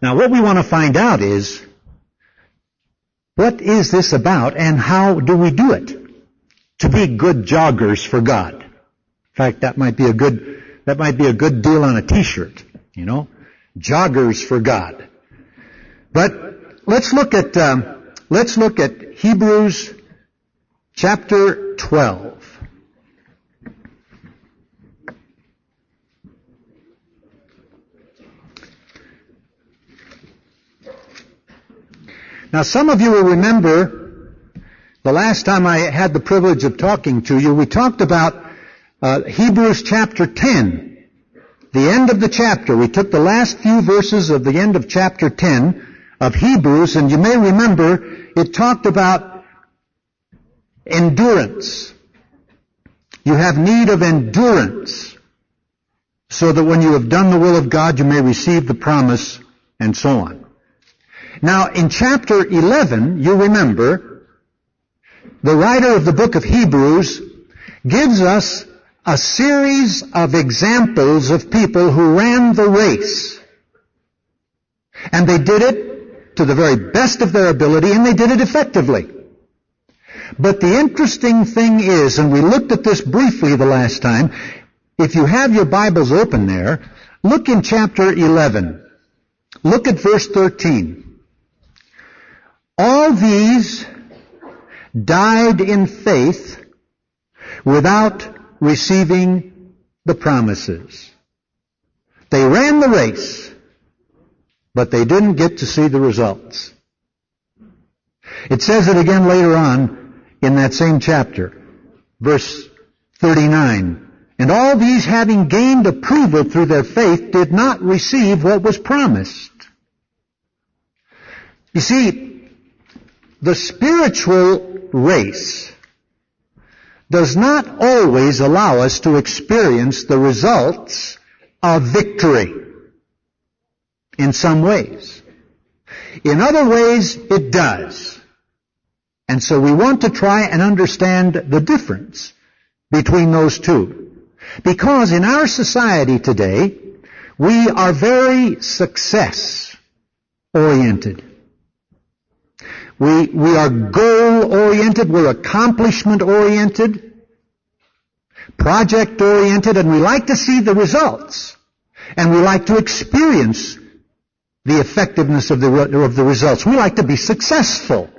Now what we want to find out is, what is this about and how do we do it? To be good joggers for God. In fact, that might be a good, that might be a good deal on a t-shirt, you know? Joggers for God. But let's look at, um, let's look at Hebrews chapter 12. Now some of you will remember the last time I had the privilege of talking to you, we talked about uh, Hebrews chapter 10. The end of the chapter. We took the last few verses of the end of chapter 10 of Hebrews, and you may remember it talked about endurance. You have need of endurance so that when you have done the will of God, you may receive the promise and so on. Now, in chapter 11, you remember, the writer of the book of Hebrews gives us a series of examples of people who ran the race. And they did it to the very best of their ability, and they did it effectively. But the interesting thing is, and we looked at this briefly the last time, if you have your Bibles open there, look in chapter 11. Look at verse 13. All these died in faith without receiving the promises. They ran the race, but they didn't get to see the results. It says it again later on in that same chapter, verse 39. And all these having gained approval through their faith did not receive what was promised. You see, the spiritual race does not always allow us to experience the results of victory in some ways. In other ways, it does. And so we want to try and understand the difference between those two. Because in our society today, we are very success oriented. We, we are goal oriented, we're accomplishment oriented, project oriented, and we like to see the results. And we like to experience the effectiveness of the, of the results. We like to be successful.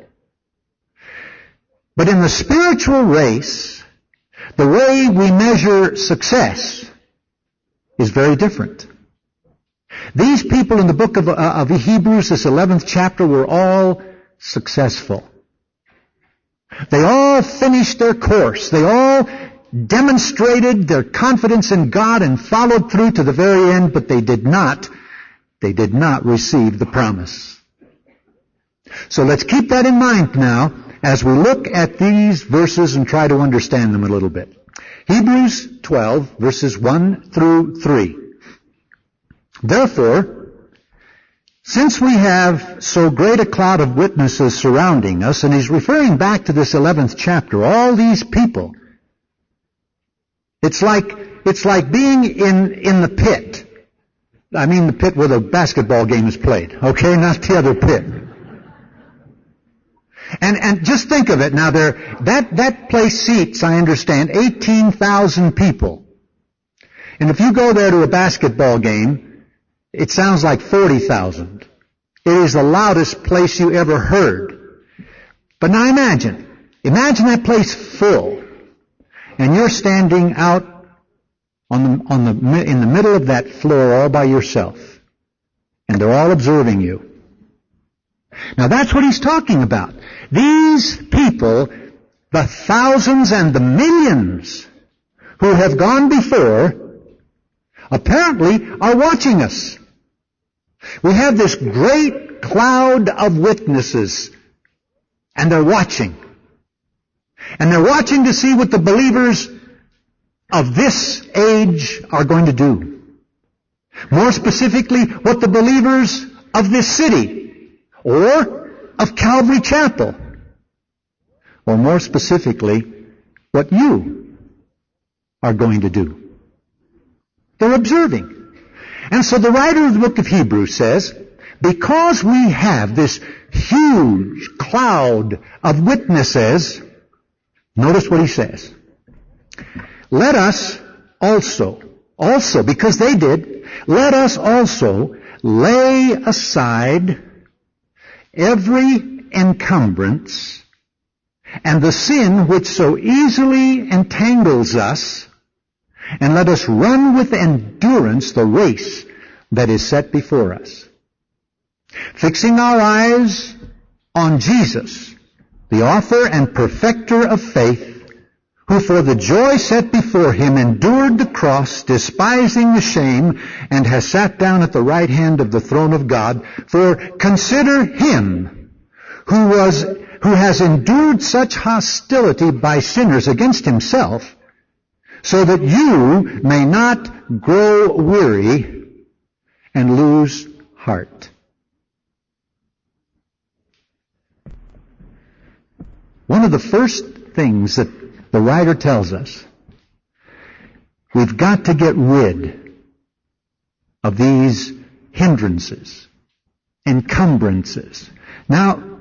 But in the spiritual race, the way we measure success is very different. These people in the book of, uh, of Hebrews, this 11th chapter, were all successful. They all finished their course. They all demonstrated their confidence in God and followed through to the very end, but they did not, they did not receive the promise. So let's keep that in mind now as we look at these verses and try to understand them a little bit. Hebrews 12 verses 1 through 3. Therefore, since we have so great a cloud of witnesses surrounding us, and he's referring back to this 11th chapter, all these people, it's like, it's like being in, in the pit. I mean the pit where the basketball game is played, okay? Not the other pit. And, and just think of it now there, that, that place seats, I understand, 18,000 people. And if you go there to a basketball game, it sounds like 40,000. It is the loudest place you ever heard. But now imagine, imagine that place full, and you're standing out on the, on the, in the middle of that floor all by yourself, and they're all observing you. Now that's what he's talking about. These people, the thousands and the millions who have gone before, apparently are watching us. We have this great cloud of witnesses, and they're watching. And they're watching to see what the believers of this age are going to do. More specifically, what the believers of this city, or of Calvary Chapel, or more specifically, what you are going to do. They're observing. And so the writer of the book of Hebrews says, because we have this huge cloud of witnesses, notice what he says. Let us also, also, because they did, let us also lay aside every encumbrance and the sin which so easily entangles us, and let us run with endurance the race that is set before us. Fixing our eyes on Jesus, the author and perfecter of faith, who for the joy set before him endured the cross, despising the shame, and has sat down at the right hand of the throne of God. For consider him who was, who has endured such hostility by sinners against himself, so that you may not grow weary and lose heart. One of the first things that the writer tells us we've got to get rid of these hindrances, encumbrances. Now,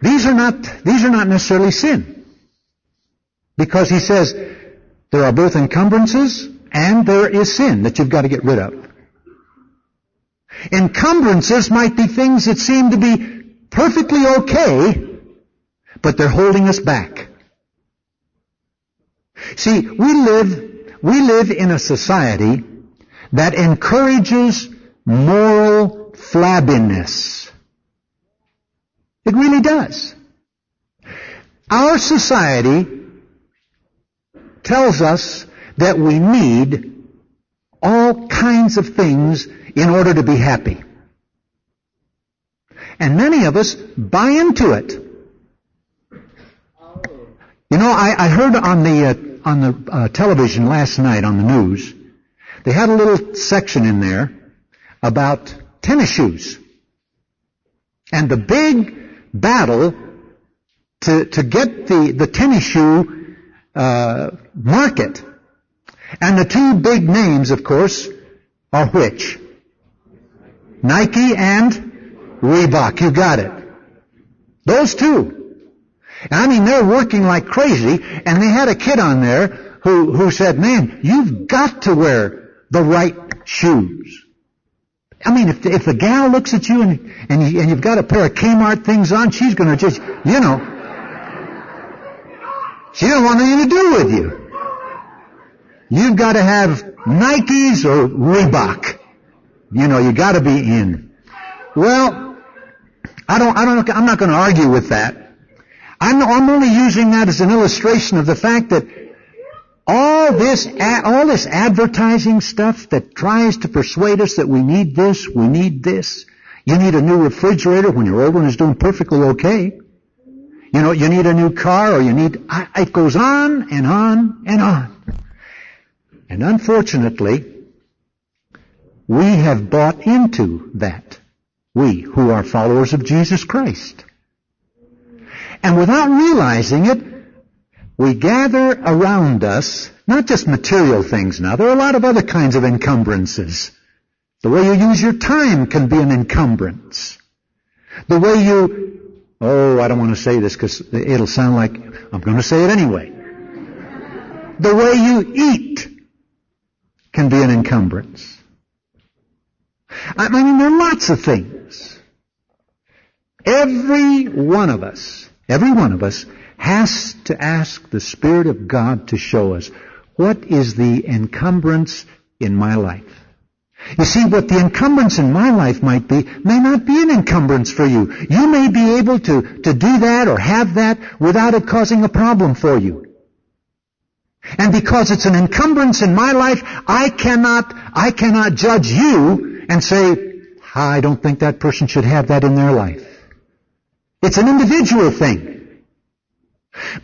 these are not, these are not necessarily sin. Because he says there are both encumbrances and there is sin that you've got to get rid of. Encumbrances might be things that seem to be perfectly okay, but they're holding us back. See, we live, we live in a society that encourages moral flabbiness. It really does. Our society tells us that we need all kinds of things in order to be happy. And many of us buy into it. You know, I, I heard on the uh, on the uh, television last night on the news, they had a little section in there about tennis shoes. And the big battle to, to get the, the tennis shoe uh, market. And the two big names, of course, are which? Nike and Reebok. You got it. Those two. I mean, they're working like crazy, and they had a kid on there who, who said, man, you've got to wear the right shoes. I mean, if if the gal looks at you and, and, you, and you've got a pair of Kmart things on, she's gonna just, you know, she don't want anything to do with you. You've got to have Nikes or Reebok. You know, you got to be in. Well, I don't, I don't, I'm not going to argue with that. I'm, I'm only using that as an illustration of the fact that all this, all this advertising stuff that tries to persuade us that we need this, we need this. You need a new refrigerator when your old one is doing perfectly okay. You know, you need a new car or you need, it goes on and on and on. And unfortunately, we have bought into that. We who are followers of Jesus Christ. And without realizing it, we gather around us not just material things now. There are a lot of other kinds of encumbrances. The way you use your time can be an encumbrance. The way you, oh, I don't want to say this because it'll sound like I'm going to say it anyway. The way you eat can be an encumbrance. I mean, there are lots of things. Every one of us Every one of us has to ask the Spirit of God to show us what is the encumbrance in my life. You see, what the encumbrance in my life might be may not be an encumbrance for you. You may be able to, to do that or have that without it causing a problem for you. And because it's an encumbrance in my life, I cannot, I cannot judge you and say, I don't think that person should have that in their life. It's an individual thing.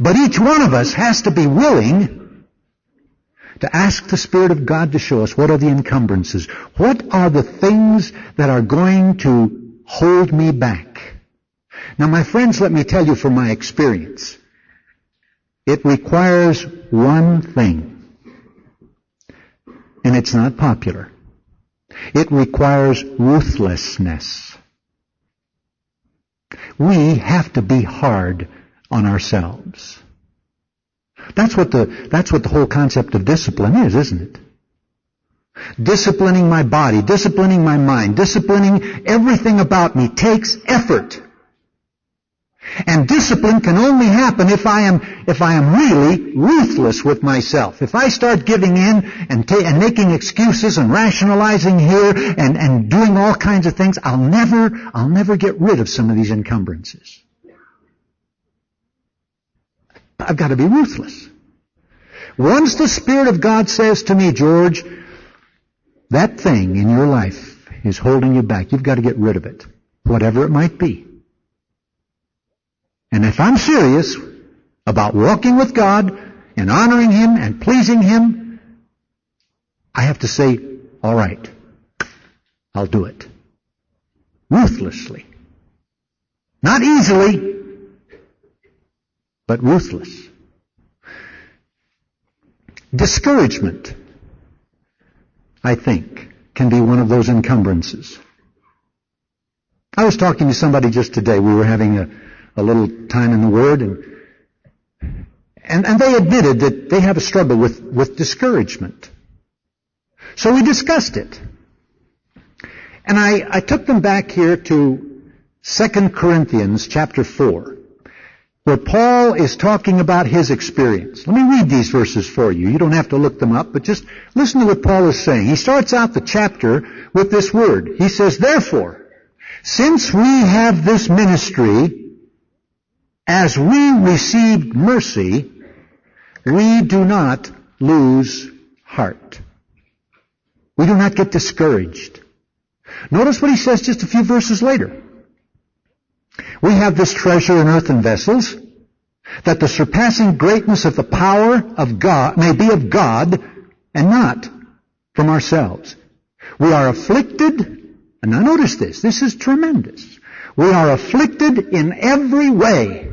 But each one of us has to be willing to ask the Spirit of God to show us what are the encumbrances. What are the things that are going to hold me back? Now my friends, let me tell you from my experience. It requires one thing. And it's not popular. It requires ruthlessness. We have to be hard on ourselves. That's what the, that's what the whole concept of discipline is, isn't it? Disciplining my body, disciplining my mind, disciplining everything about me takes effort. And discipline can only happen if I am, if I am really ruthless with myself. If I start giving in and, ta- and making excuses and rationalizing here and, and doing all kinds of things, I'll never, I'll never get rid of some of these encumbrances. I've got to be ruthless. Once the Spirit of God says to me, George, that thing in your life is holding you back, you've got to get rid of it, whatever it might be. And if I'm serious about walking with God and honoring Him and pleasing Him, I have to say, all right, I'll do it. Ruthlessly. Not easily, but ruthless. Discouragement, I think, can be one of those encumbrances. I was talking to somebody just today. We were having a, a little time in the Word and, and, and they admitted that they have a struggle with, with discouragement. So we discussed it. And I, I took them back here to 2 Corinthians chapter 4 where Paul is talking about his experience. Let me read these verses for you. You don't have to look them up, but just listen to what Paul is saying. He starts out the chapter with this word. He says, Therefore, since we have this ministry, as we received mercy, we do not lose heart. We do not get discouraged. Notice what he says just a few verses later. We have this treasure in earthen vessels, that the surpassing greatness of the power of God may be of God and not from ourselves. We are afflicted, and now notice this, this is tremendous. We are afflicted in every way,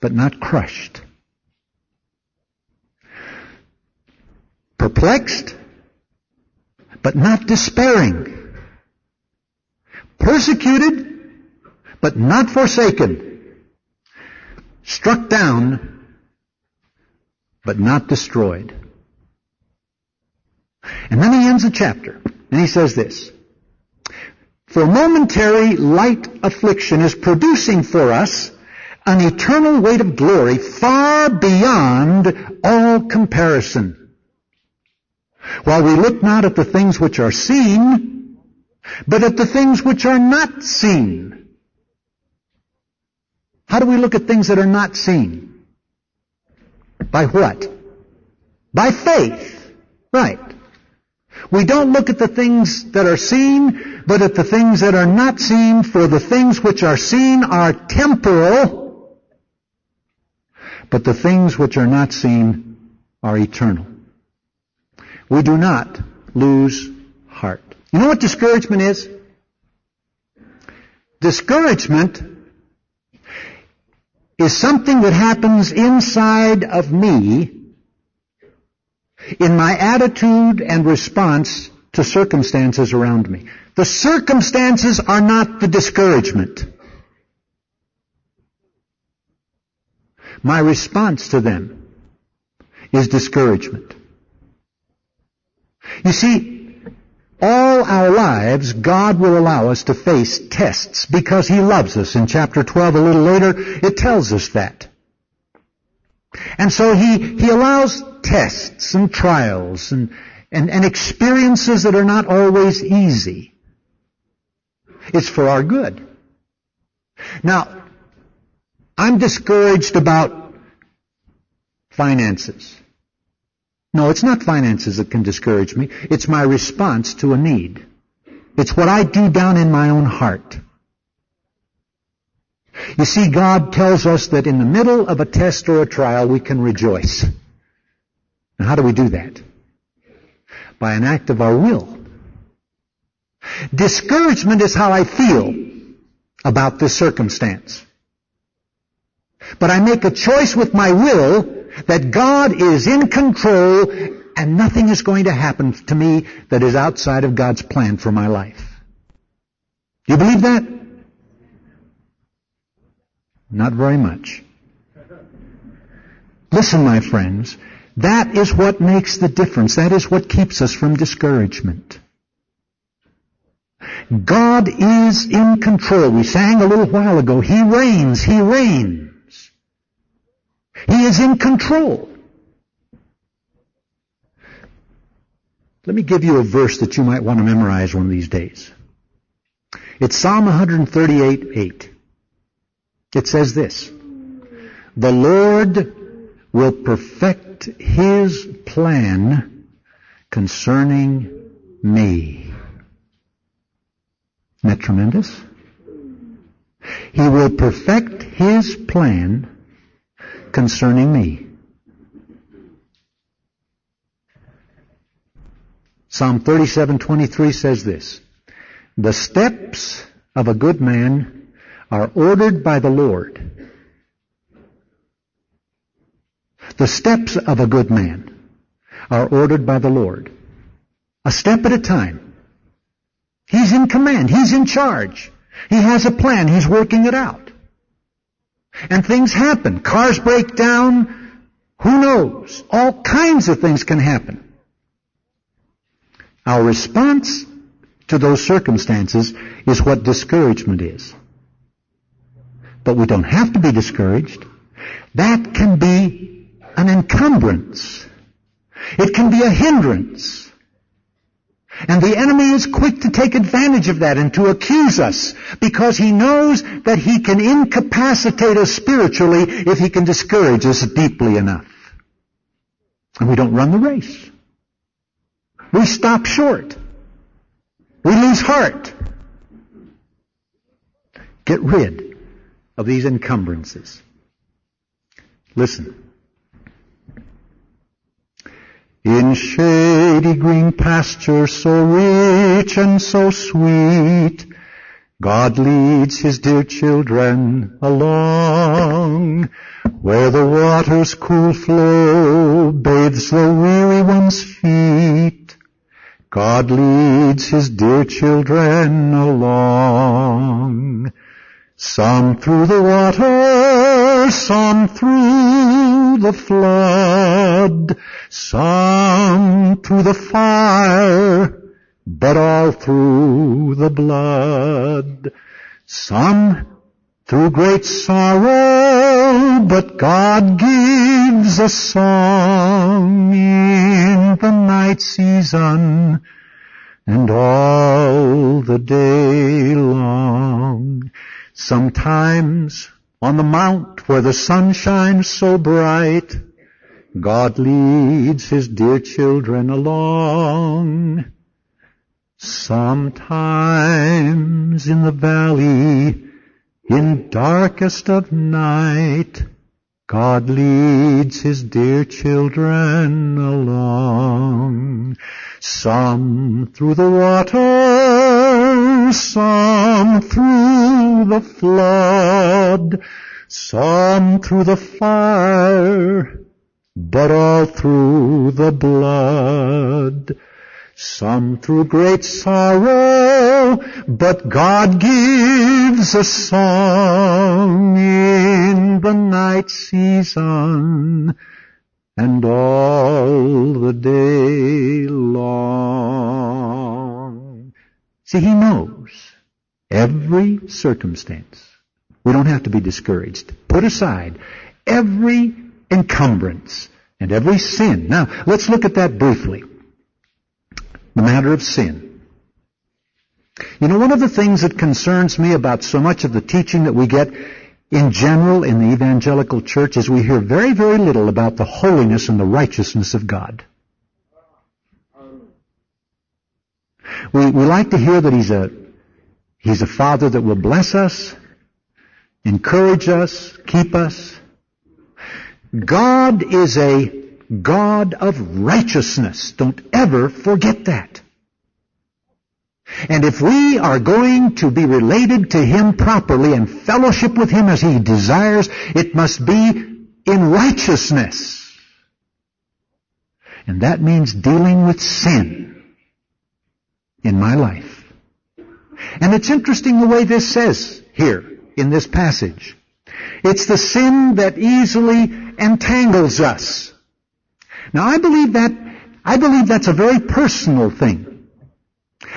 but not crushed. Perplexed, but not despairing. Persecuted, but not forsaken. Struck down, but not destroyed. And then he ends the chapter, and he says this. For momentary light affliction is producing for us an eternal weight of glory far beyond all comparison. While we look not at the things which are seen, but at the things which are not seen. How do we look at things that are not seen? By what? By faith. Right. We don't look at the things that are seen, but at the things that are not seen, for the things which are seen are temporal, but the things which are not seen are eternal. We do not lose heart. You know what discouragement is? Discouragement is something that happens inside of me in my attitude and response to circumstances around me. The circumstances are not the discouragement. My response to them is discouragement. You see, all our lives, God will allow us to face tests because He loves us. In chapter 12, a little later, it tells us that. And so He, He allows tests and trials and, and, and experiences that are not always easy. It's for our good. Now, I'm discouraged about finances. No, it's not finances that can discourage me. It's my response to a need. It's what I do down in my own heart. You see, God tells us that in the middle of a test or a trial, we can rejoice. Now, how do we do that? By an act of our will. Discouragement is how I feel about this circumstance. But I make a choice with my will that God is in control and nothing is going to happen to me that is outside of God's plan for my life. Do you believe that? Not very much. Listen, my friends, that is what makes the difference. That is what keeps us from discouragement. God is in control. We sang a little while ago, He reigns, He reigns. He is in control. Let me give you a verse that you might want to memorize one of these days. It's Psalm 138, 8. It says this, The Lord will perfect His plan concerning me. Isn't that tremendous? He will perfect His plan concerning me. Psalm 37:23 says this, The steps of a good man are ordered by the Lord. The steps of a good man are ordered by the Lord. A step at a time. He's in command. He's in charge. He has a plan. He's working it out. And things happen. Cars break down. Who knows? All kinds of things can happen. Our response to those circumstances is what discouragement is. But we don't have to be discouraged. That can be an encumbrance. It can be a hindrance. And the enemy is quick to take advantage of that and to accuse us because he knows that he can incapacitate us spiritually if he can discourage us deeply enough. And we don't run the race. We stop short. We lose heart. Get rid of these encumbrances. Listen. In shady green pastures so rich and so sweet, God leads His dear children along. Where the water's cool flow bathes the weary one's feet, God leads his dear children along. Some through the water, some through the flood, some to the fire, but all through the blood. Some through great sorrow, but God gives a song in the night season and all the day long. Sometimes on the mount where the sun shines so bright, God leads his dear children along. Sometimes in the valley, in darkest of night, God leads His dear children along. Some through the water, some through the flood, some through the fire, but all through the blood. Some through great sorrow, but God gives a song in the night season and all the day long. See, He knows every circumstance. We don't have to be discouraged. Put aside every encumbrance and every sin. Now, let's look at that briefly the matter of sin. You know, one of the things that concerns me about so much of the teaching that we get in general in the evangelical church is we hear very, very little about the holiness and the righteousness of God. We, we like to hear that He's a, He's a Father that will bless us, encourage us, keep us. God is a God of righteousness. Don't ever forget that. And if we are going to be related to Him properly and fellowship with Him as He desires, it must be in righteousness. And that means dealing with sin in my life. And it's interesting the way this says here in this passage. It's the sin that easily entangles us. Now I believe that, I believe that's a very personal thing.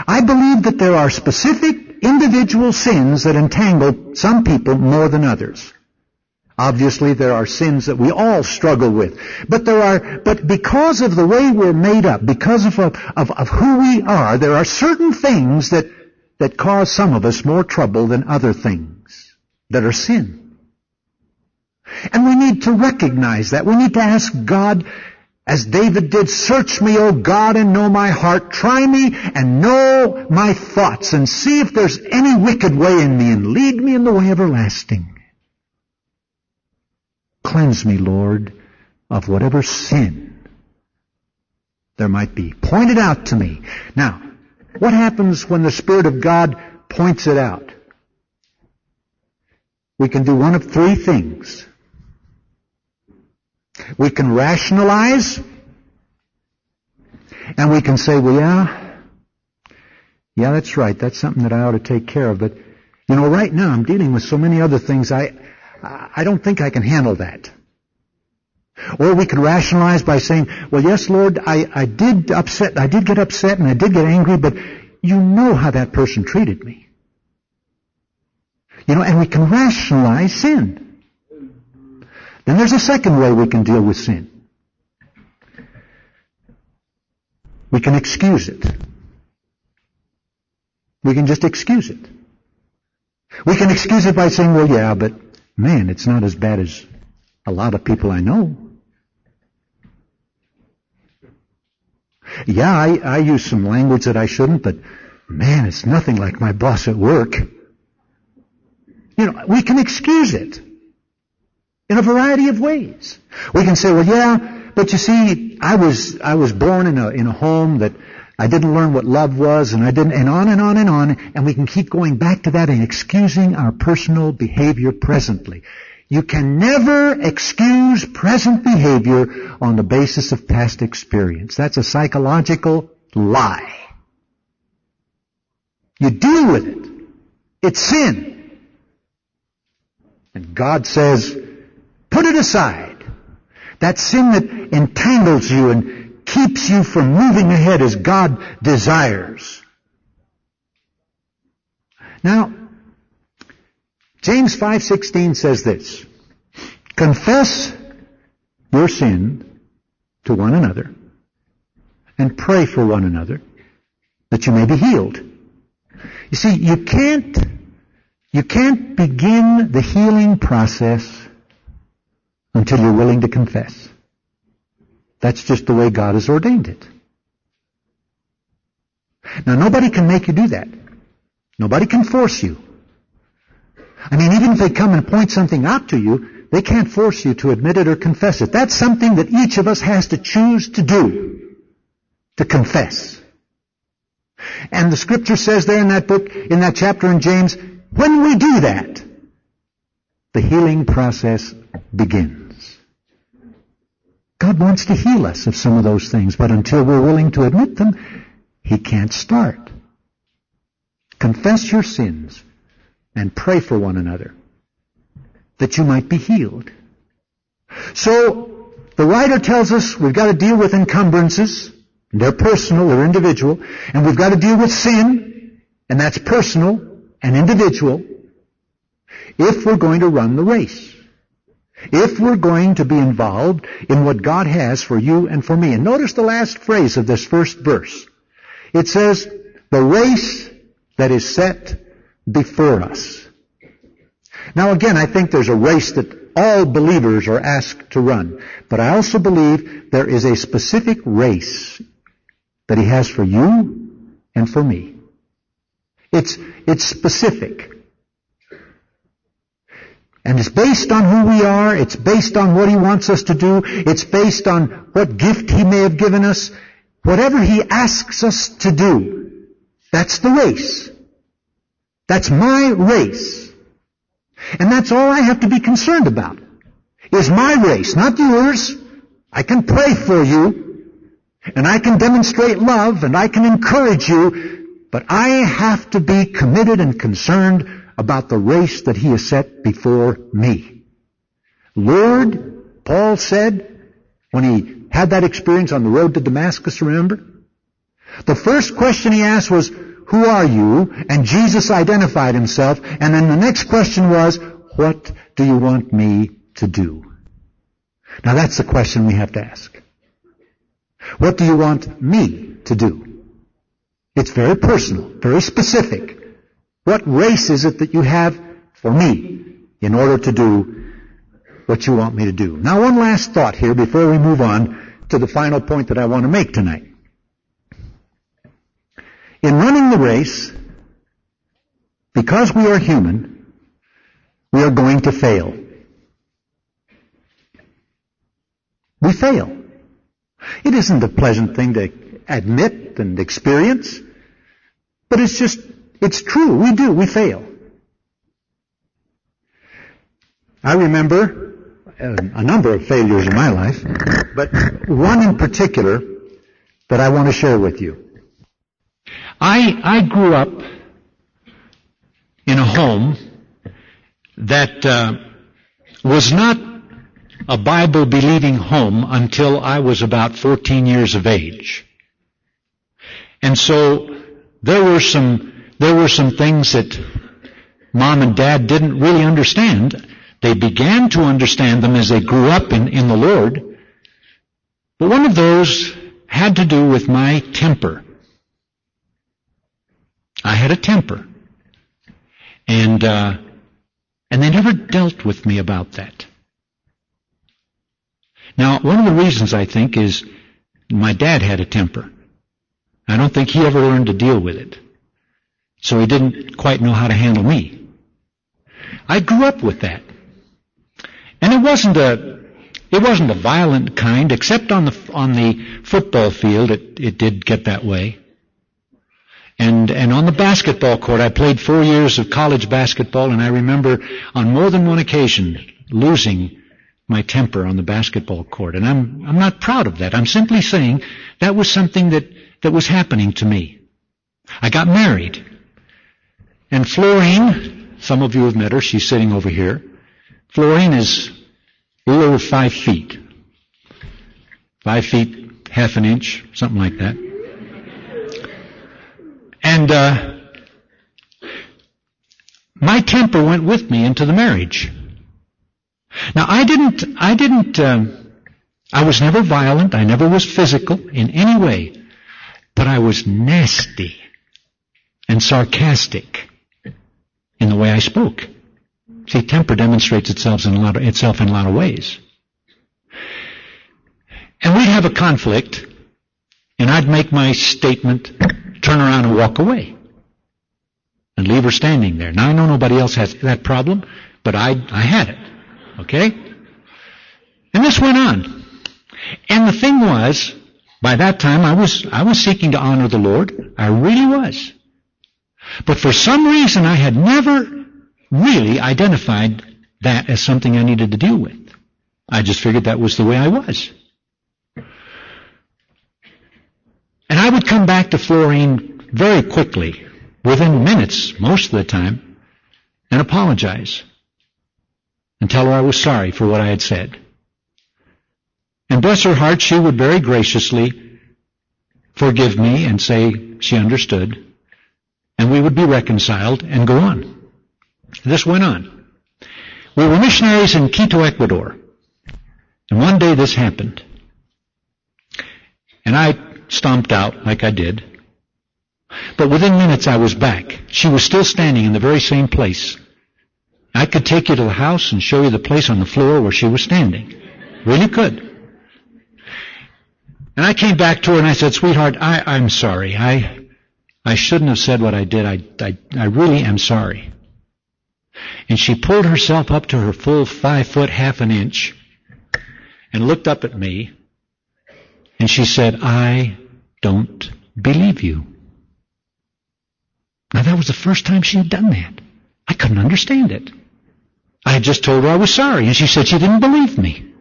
I believe that there are specific individual sins that entangle some people more than others. Obviously, there are sins that we all struggle with. But there are, but because of the way we're made up, because of, of, of who we are, there are certain things that, that cause some of us more trouble than other things that are sin. And we need to recognize that. We need to ask God, as David did, search me, O God, and know my heart. Try me and know my thoughts and see if there's any wicked way in me and lead me in the way everlasting. Cleanse me, Lord, of whatever sin there might be. Point it out to me. Now, what happens when the Spirit of God points it out? We can do one of three things. We can rationalize, and we can say, well, yeah, yeah, that's right. That's something that I ought to take care of. But, you know, right now I'm dealing with so many other things. I, I don't think I can handle that. Or we could rationalize by saying, well, yes, Lord, I, I did upset, I did get upset and I did get angry, but you know how that person treated me. You know, and we can rationalize sin. Then there's a second way we can deal with sin. We can excuse it. We can just excuse it. We can excuse it by saying, well, yeah, but man, it's not as bad as a lot of people I know. Yeah, I, I use some language that I shouldn't, but man, it's nothing like my boss at work. You know, we can excuse it in a variety of ways. We can say, well, yeah, but you see, I was, I was born in a, in a home that I didn't learn what love was, and I didn't, and on and on and on, and we can keep going back to that and excusing our personal behavior presently. You can never excuse present behavior on the basis of past experience. That's a psychological lie. You deal with it. It's sin. And God says, put it aside. That sin that entangles you and keeps you from moving ahead as God desires. Now, James 5:16 says this, confess your sin to one another and pray for one another that you may be healed. You see, you can't you can't begin the healing process until you're willing to confess. That's just the way God has ordained it. Now nobody can make you do that. Nobody can force you. I mean, even if they come and point something out to you, they can't force you to admit it or confess it. That's something that each of us has to choose to do. To confess. And the scripture says there in that book, in that chapter in James, when we do that, the healing process begins. God wants to heal us of some of those things, but until we're willing to admit them, He can't start. Confess your sins and pray for one another that you might be healed. So, the writer tells us we've got to deal with encumbrances. They're personal, they're individual. And we've got to deal with sin, and that's personal and individual, if we're going to run the race. If we're going to be involved in what God has for you and for me. And notice the last phrase of this first verse. It says, the race that is set before us. Now again, I think there's a race that all believers are asked to run. But I also believe there is a specific race that He has for you and for me. It's, it's specific. And it's based on who we are. It's based on what He wants us to do. It's based on what gift He may have given us. Whatever He asks us to do, that's the race. That's my race. And that's all I have to be concerned about. Is my race, not yours. I can pray for you. And I can demonstrate love and I can encourage you. But I have to be committed and concerned about the race that he has set before me. Lord, Paul said, when he had that experience on the road to Damascus, remember? The first question he asked was, who are you? And Jesus identified himself. And then the next question was, what do you want me to do? Now that's the question we have to ask. What do you want me to do? It's very personal, very specific. What race is it that you have for me in order to do what you want me to do? Now one last thought here before we move on to the final point that I want to make tonight. In running the race, because we are human, we are going to fail. We fail. It isn't a pleasant thing to admit and experience, but it's just, it's true. We do. We fail. I remember a, a number of failures in my life, but one in particular that I want to share with you. I, I grew up in a home that uh, was not a Bible believing home until I was about 14 years of age. And so there were some, there were some things that mom and dad didn't really understand. They began to understand them as they grew up in, in the Lord. But one of those had to do with my temper. I had a temper. And, uh, and they never dealt with me about that. Now, one of the reasons I think is my dad had a temper. I don't think he ever learned to deal with it. So he didn't quite know how to handle me. I grew up with that. And it wasn't a, it wasn't a violent kind, except on the, on the football field, it, it did get that way. And, and on the basketball court, I played four years of college basketball, and I remember on more than one occasion losing my temper on the basketball court. And I'm, I'm not proud of that. I'm simply saying that was something that, that was happening to me. I got married. And Florine, some of you have met her, she's sitting over here. Florine is a little over five feet. Five feet, half an inch, something like that. And, uh, my temper went with me into the marriage. Now I didn't, I didn't, um, I was never violent. I never was physical in any way. But I was nasty and sarcastic in the way I spoke. See, temper demonstrates itself in a lot of, itself in a lot of ways. And we'd have a conflict, and I'd make my statement, turn around and walk away. And leave her standing there. Now I know nobody else has that problem, but I, I had it. Okay? And this went on. And the thing was, by that time I was, I was seeking to honor the Lord. I really was. But for some reason I had never really identified that as something I needed to deal with. I just figured that was the way I was. And I would come back to Florine very quickly, within minutes, most of the time, and apologize and tell her I was sorry for what I had said. And bless her heart, she would very graciously forgive me and say she understood, and we would be reconciled and go on. This went on. We were missionaries in Quito, Ecuador. And one day this happened. And I stomped out like I did. But within minutes I was back. She was still standing in the very same place. I could take you to the house and show you the place on the floor where she was standing. Really could. And I came back to her and I said, sweetheart, I, I'm sorry. I, I shouldn't have said what I did. I, I, I really am sorry. And she pulled herself up to her full five foot half an inch and looked up at me and she said, I don't believe you. Now that was the first time she had done that. I couldn't understand it. I had just told her I was sorry, and she said she didn't believe me.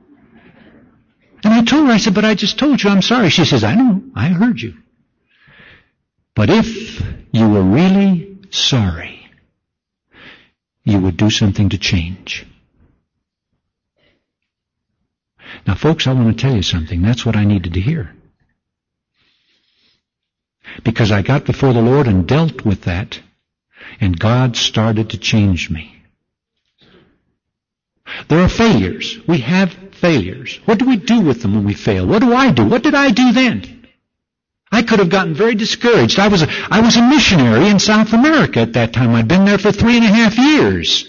And I told her, I said, but I just told you I'm sorry. She says, I know, I heard you. But if you were really sorry, you would do something to change. Now folks, I want to tell you something. That's what I needed to hear. Because I got before the Lord and dealt with that, and God started to change me. There are failures. We have failures. What do we do with them when we fail? What do I do? What did I do then? I could have gotten very discouraged. I was a, I was a missionary in South America at that time. I'd been there for three and a half years.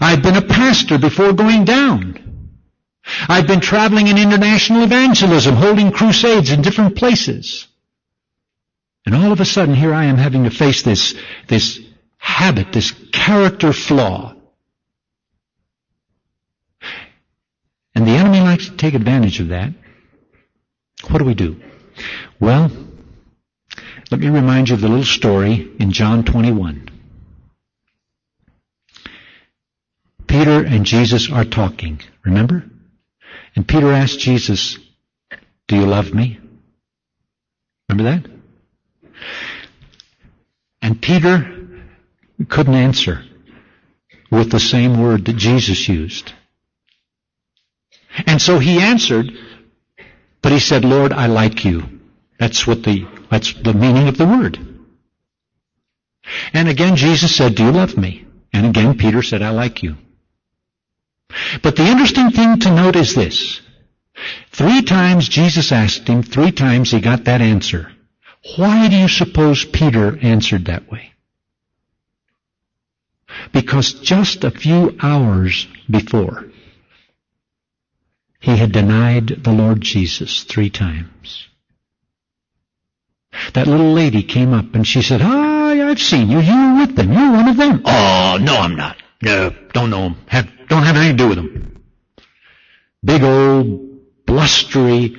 I'd been a pastor before going down. I'd been traveling in international evangelism, holding crusades in different places. And all of a sudden, here I am having to face this, this habit, this character flaw. And the enemy likes to take advantage of that. What do we do? Well, let me remind you of the little story in John 21. Peter and Jesus are talking, remember? And Peter asked Jesus, do you love me? Remember that? And Peter couldn't answer with the same word that Jesus used. And so he answered, but he said, Lord, I like you. That's what the, that's the meaning of the word. And again Jesus said, do you love me? And again Peter said, I like you. But the interesting thing to note is this. Three times Jesus asked him, three times he got that answer. Why do you suppose Peter answered that way? Because just a few hours before, he had denied the Lord Jesus three times. That little lady came up and she said, Hi, I've seen you. You were with them. You're one of them. Oh, no, I'm not. No, don't know them. Have, don't have anything to do with them. Big old blustery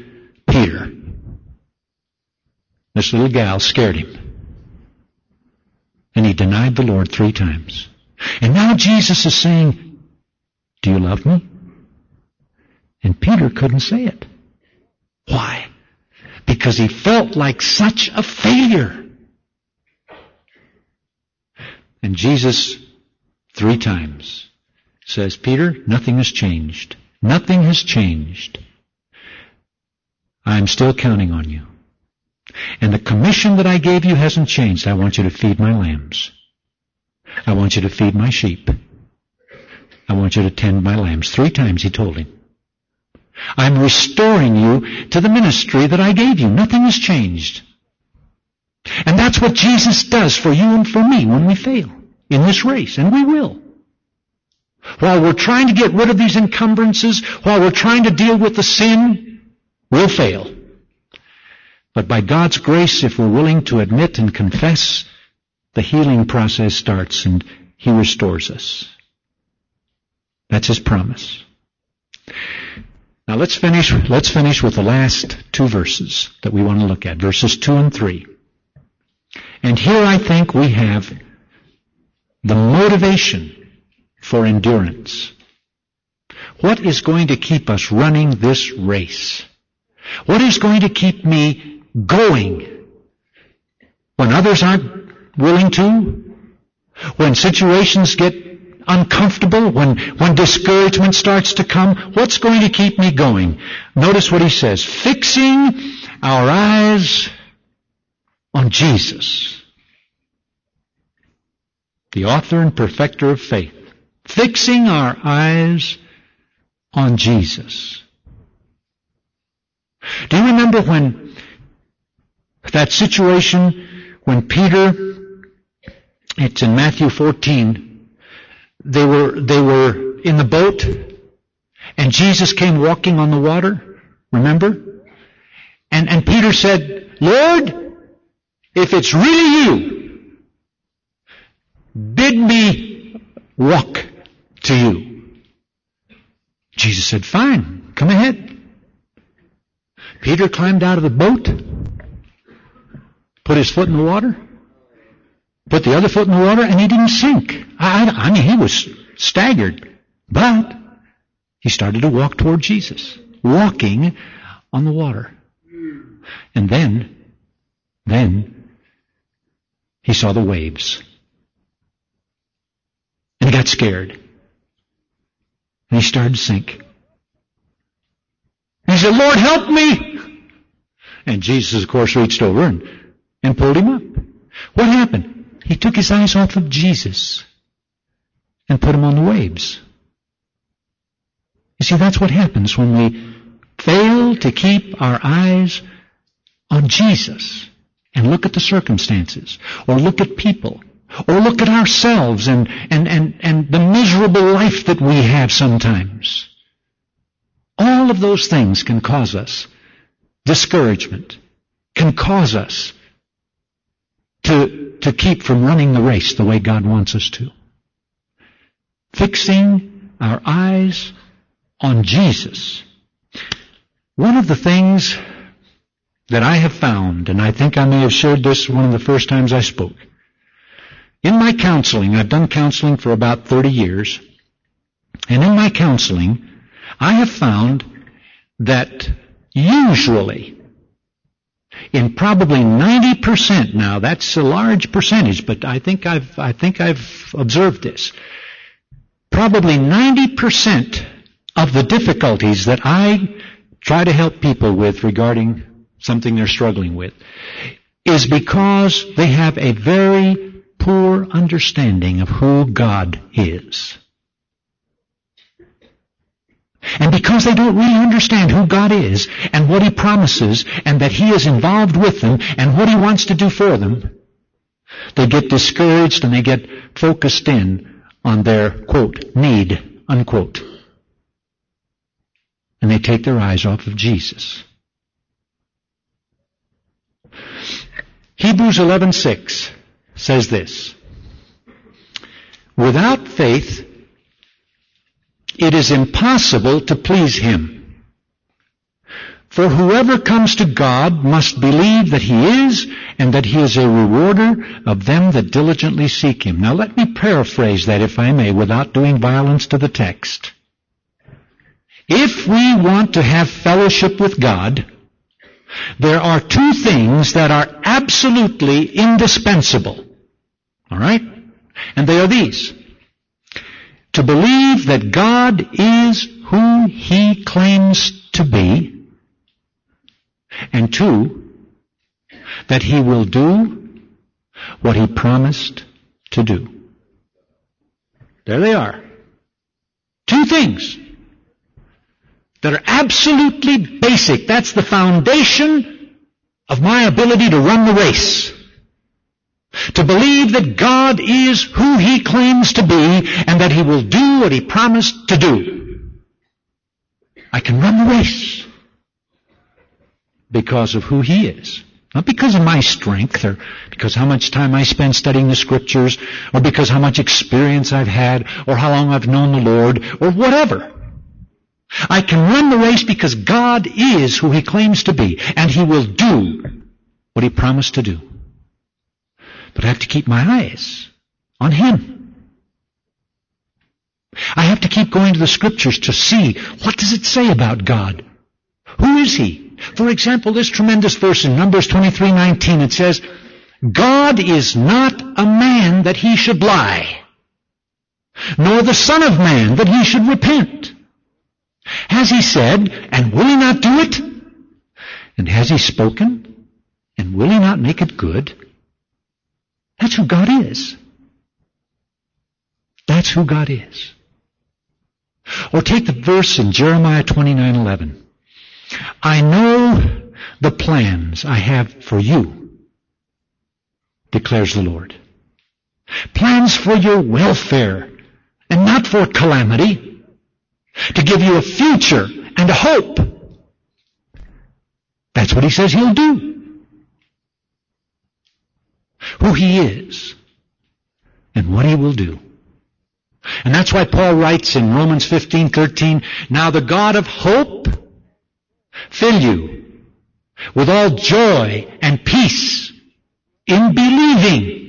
Peter. This little gal scared him. And he denied the Lord three times. And now Jesus is saying, Do you love me? And Peter couldn't say it. Why? Because he felt like such a failure. And Jesus, three times, says, Peter, nothing has changed. Nothing has changed. I'm still counting on you. And the commission that I gave you hasn't changed. I want you to feed my lambs. I want you to feed my sheep. I want you to tend my lambs. Three times he told him. I'm restoring you to the ministry that I gave you. Nothing has changed. And that's what Jesus does for you and for me when we fail in this race, and we will. While we're trying to get rid of these encumbrances, while we're trying to deal with the sin, we'll fail. But by God's grace, if we're willing to admit and confess, the healing process starts and He restores us. That's His promise. Now let's finish, let's finish with the last two verses that we want to look at, verses two and three. And here I think we have the motivation for endurance. What is going to keep us running this race? What is going to keep me going when others aren't willing to? When situations get uncomfortable, when, when discouragement starts to come, what's going to keep me going? Notice what he says. Fixing our eyes on Jesus. The author and perfecter of faith. Fixing our eyes on Jesus. Do you remember when that situation when Peter, it's in Matthew 14, they were, they were in the boat and Jesus came walking on the water. Remember? And, and Peter said, Lord, if it's really you, bid me walk to you. Jesus said, fine, come ahead. Peter climbed out of the boat, put his foot in the water, put the other foot in the water, and he didn't sink. I, I mean, he was staggered. But he started to walk toward Jesus, walking on the water. And then, then, he saw the waves. And he got scared. And he started to sink. He said, Lord, help me! And Jesus, of course, reached over and, and pulled him up. What happened? He took his eyes off of Jesus and put them on the waves. You see, that's what happens when we fail to keep our eyes on Jesus and look at the circumstances or look at people or look at ourselves and, and, and, and the miserable life that we have sometimes. All of those things can cause us discouragement, can cause us to, to keep from running the race the way God wants us to. Fixing our eyes on Jesus. One of the things that I have found, and I think I may have shared this one of the first times I spoke, in my counseling, I've done counseling for about 30 years, and in my counseling, I have found that usually, in probably 90% now, that's a large percentage, but I think I've, I think I've observed this. Probably 90% of the difficulties that I try to help people with regarding something they're struggling with is because they have a very poor understanding of who God is. And because they don't really understand who God is and what He promises and that He is involved with them and what He wants to do for them, they get discouraged and they get focused in on their, quote, need, unquote. And they take their eyes off of Jesus. Hebrews 11:6 says this, Without faith, it is impossible to please Him. For whoever comes to God must believe that He is, and that He is a rewarder of them that diligently seek Him. Now let me paraphrase that, if I may, without doing violence to the text. If we want to have fellowship with God, there are two things that are absolutely indispensable. Alright? And they are these. To believe that God is who He claims to be, and two, that He will do what He promised to do. There they are. Two things that are absolutely basic. That's the foundation of my ability to run the race. To believe that God is who He claims to be and that He will do what He promised to do. I can run the race because of who He is. Not because of my strength or because how much time I spend studying the scriptures or because how much experience I've had or how long I've known the Lord or whatever. I can run the race because God is who He claims to be, and He will do what He promised to do. But I have to keep my eyes on Him. I have to keep going to the Scriptures to see what does it say about God? Who is He? For example, this tremendous verse in Numbers 23:19 it says, God is not a man that he should lie, nor the son of man that he should repent. Has he said, and will he not do it? And has he spoken, and will he not make it good? That's who God is. That's who God is. Or take the verse in Jeremiah 29:11. I know the plans I have for you, declares the Lord. Plans for your welfare and not for calamity to give you a future and a hope. That's what he says he'll do. Who he is and what he will do. And that's why Paul writes in Romans 15:13, "Now the God of hope fill you with all joy and peace in believing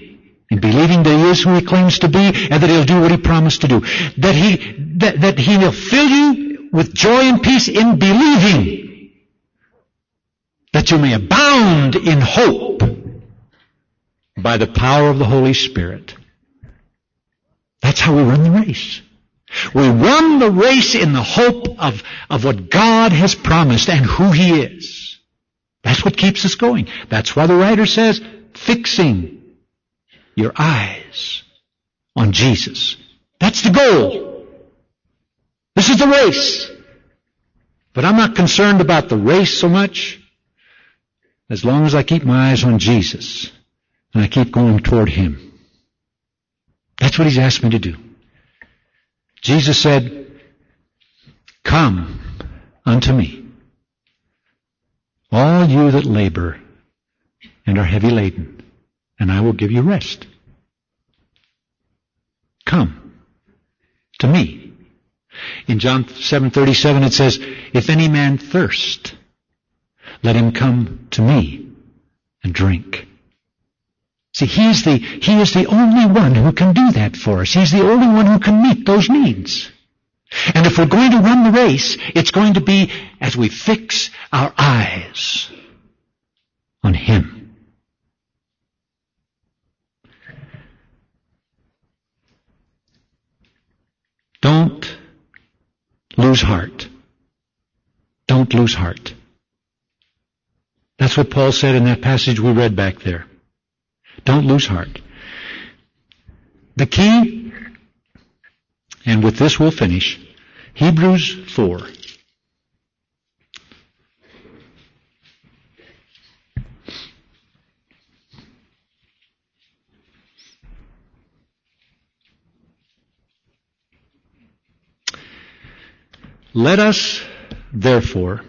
in believing that he is who he claims to be and that he'll do what he promised to do. That he, that, that he will fill you with joy and peace in believing that you may abound in hope by the power of the Holy Spirit. That's how we run the race. We run the race in the hope of, of what God has promised and who He is. That's what keeps us going. That's why the writer says, fixing your eyes on Jesus. That's the goal. This is the race. But I'm not concerned about the race so much as long as I keep my eyes on Jesus and I keep going toward Him. That's what He's asked me to do. Jesus said, Come unto me, all you that labor and are heavy laden, and I will give you rest. Come to me. In John 7:37 it says, "If any man thirst, let him come to me and drink." See, he is the, he is the only one who can do that for us. He's the only one who can meet those needs. And if we're going to run the race, it's going to be as we fix our eyes on Him. Don't lose heart. Don't lose heart. That's what Paul said in that passage we read back there. Don't lose heart. The key, and with this we'll finish, Hebrews 4. Let us, therefore,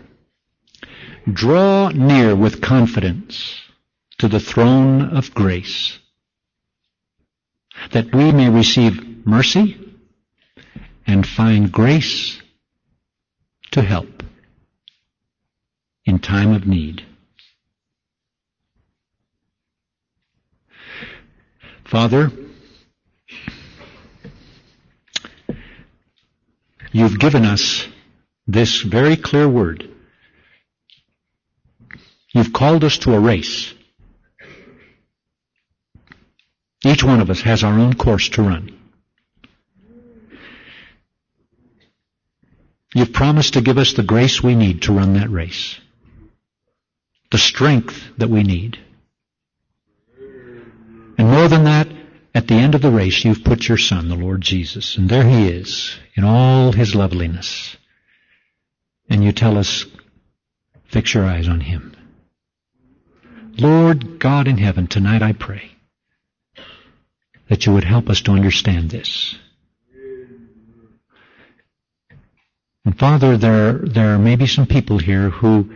draw near with confidence to the throne of grace, that we may receive mercy and find grace to help in time of need. Father, you've given us this very clear word. You've called us to a race. Each one of us has our own course to run. You've promised to give us the grace we need to run that race. The strength that we need. And more than that, at the end of the race, you've put your Son, the Lord Jesus, and there He is, in all His loveliness. And you tell us, fix your eyes on Him. Lord God in heaven, tonight I pray that you would help us to understand this. And Father, there, there may be some people here who,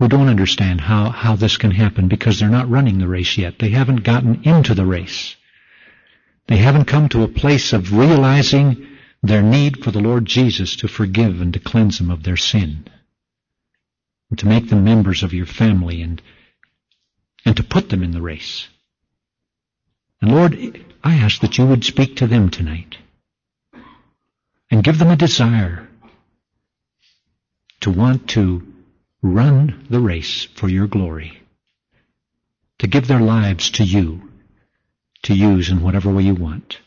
who don't understand how, how this can happen because they're not running the race yet. They haven't gotten into the race. They haven't come to a place of realizing their need for the Lord Jesus to forgive and to cleanse them of their sin. And to make them members of your family and, and to put them in the race. And Lord, I ask that you would speak to them tonight and give them a desire to want to run the race for your glory, to give their lives to you, to use in whatever way you want.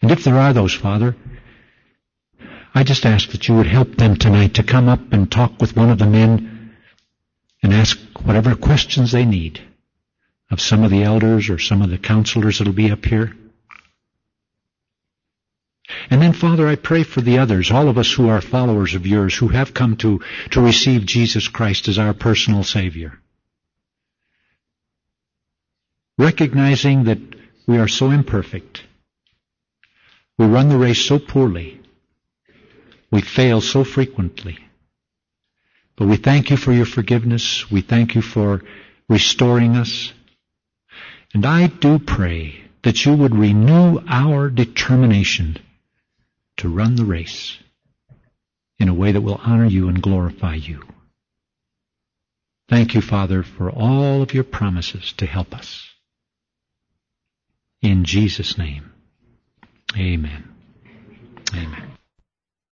And if there are those, Father, I just ask that you would help them tonight to come up and talk with one of the men and ask whatever questions they need of some of the elders or some of the counselors that'll be up here. And then, Father, I pray for the others, all of us who are followers of yours, who have come to, to receive Jesus Christ as our personal Savior. Recognizing that we are so imperfect. We run the race so poorly. We fail so frequently. But we thank you for your forgiveness. We thank you for restoring us. And I do pray that you would renew our determination to run the race in a way that will honor you and glorify you. Thank you, Father, for all of your promises to help us. In Jesus' name, amen. Amen.